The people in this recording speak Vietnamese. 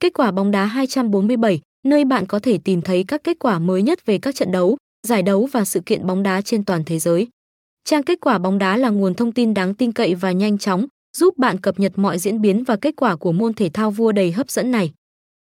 Kết quả bóng đá 247, nơi bạn có thể tìm thấy các kết quả mới nhất về các trận đấu, giải đấu và sự kiện bóng đá trên toàn thế giới. Trang kết quả bóng đá là nguồn thông tin đáng tin cậy và nhanh chóng, giúp bạn cập nhật mọi diễn biến và kết quả của môn thể thao vua đầy hấp dẫn này.